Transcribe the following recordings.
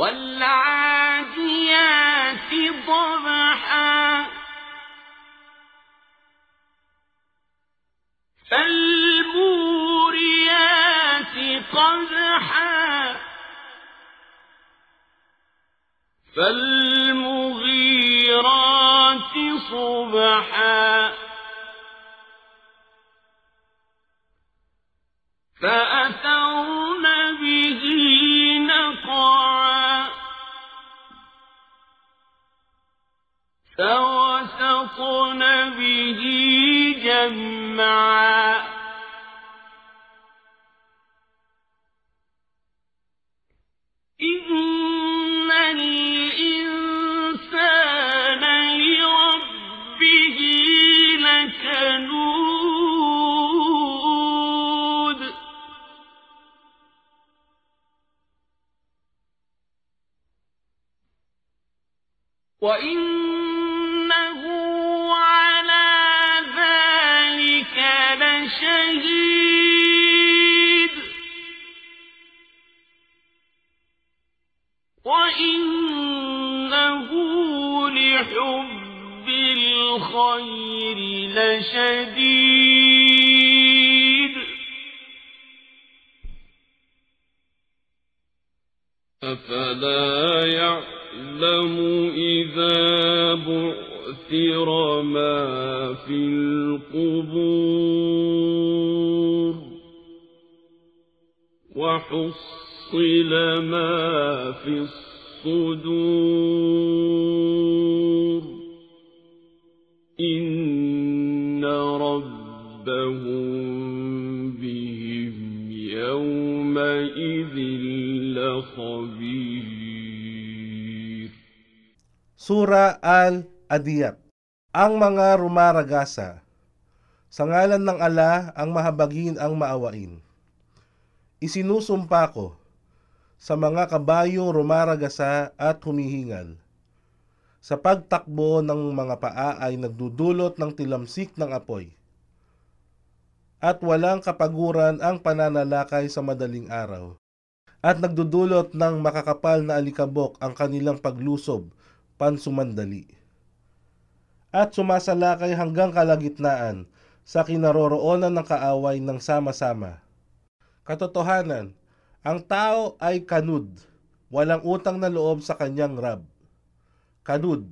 والعاديات ضبحا. فالموريات قدحا. فالمغيرات صبحا. فأثرن فوسطن به جمعا. إن الإنسان لربه لكنود. وإنه لشهيد وإنه لحب الخير لشديد. أفلا يعلم إذا بعثر ما في القبور وحصل ما في الصدور إن ربهم بهم يومئذ لخبير. Sura Al-Adiyat Ang mga rumaragasa Sa ngalan ng ala ang mahabagin ang maawain. Isinusumpa ko sa mga kabayong rumaragasa at humihingal. Sa pagtakbo ng mga paa ay nagdudulot ng tilamsik ng apoy. At walang kapaguran ang pananalakay sa madaling araw. At nagdudulot ng makakapal na alikabok ang kanilang paglusob pansumandali. At sumasalakay hanggang kalagitnaan sa kinaroroonan ng kaaway ng sama-sama. Katotohanan, ang tao ay kanud, walang utang na loob sa kanyang rab. Kanud,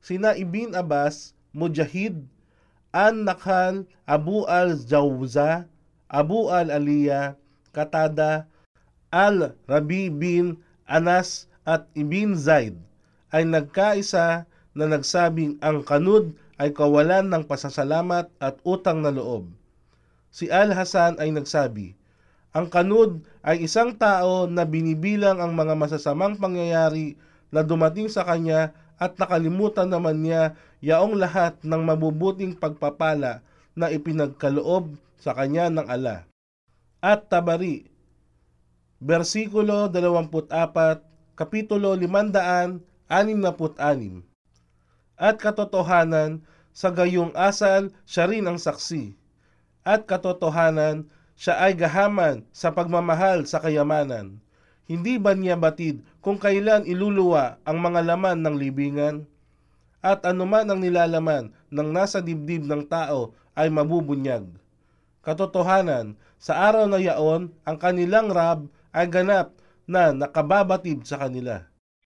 sina Ibn Abbas, Mujahid, An Nakhal, Abu al-Jawza, Abu al-Aliya, Katada, Al-Rabi bin Anas at Ibn Zaid ay nagkaisa na nagsabing ang kanud ay kawalan ng pasasalamat at utang na loob. Si Al-Hasan ay nagsabi, ang kanud ay isang tao na binibilang ang mga masasamang pangyayari na dumating sa kanya at nakalimutan naman niya yaong lahat ng mabubuting pagpapala na ipinagkaloob sa kanya ng ala. At Tabari, versikulo 24, kapitulo 566. At katotohanan, sa gayong asal, siya rin ang saksi. At katotohanan, siya ay gahaman sa pagmamahal sa kayamanan. Hindi ba niya batid kung kailan iluluwa ang mga laman ng libingan? At anuman ang nilalaman ng nasa dibdib ng tao ay mabubunyag. Katotohanan, sa araw na yaon, ang kanilang rab ay ganap na nakababatid sa kanila.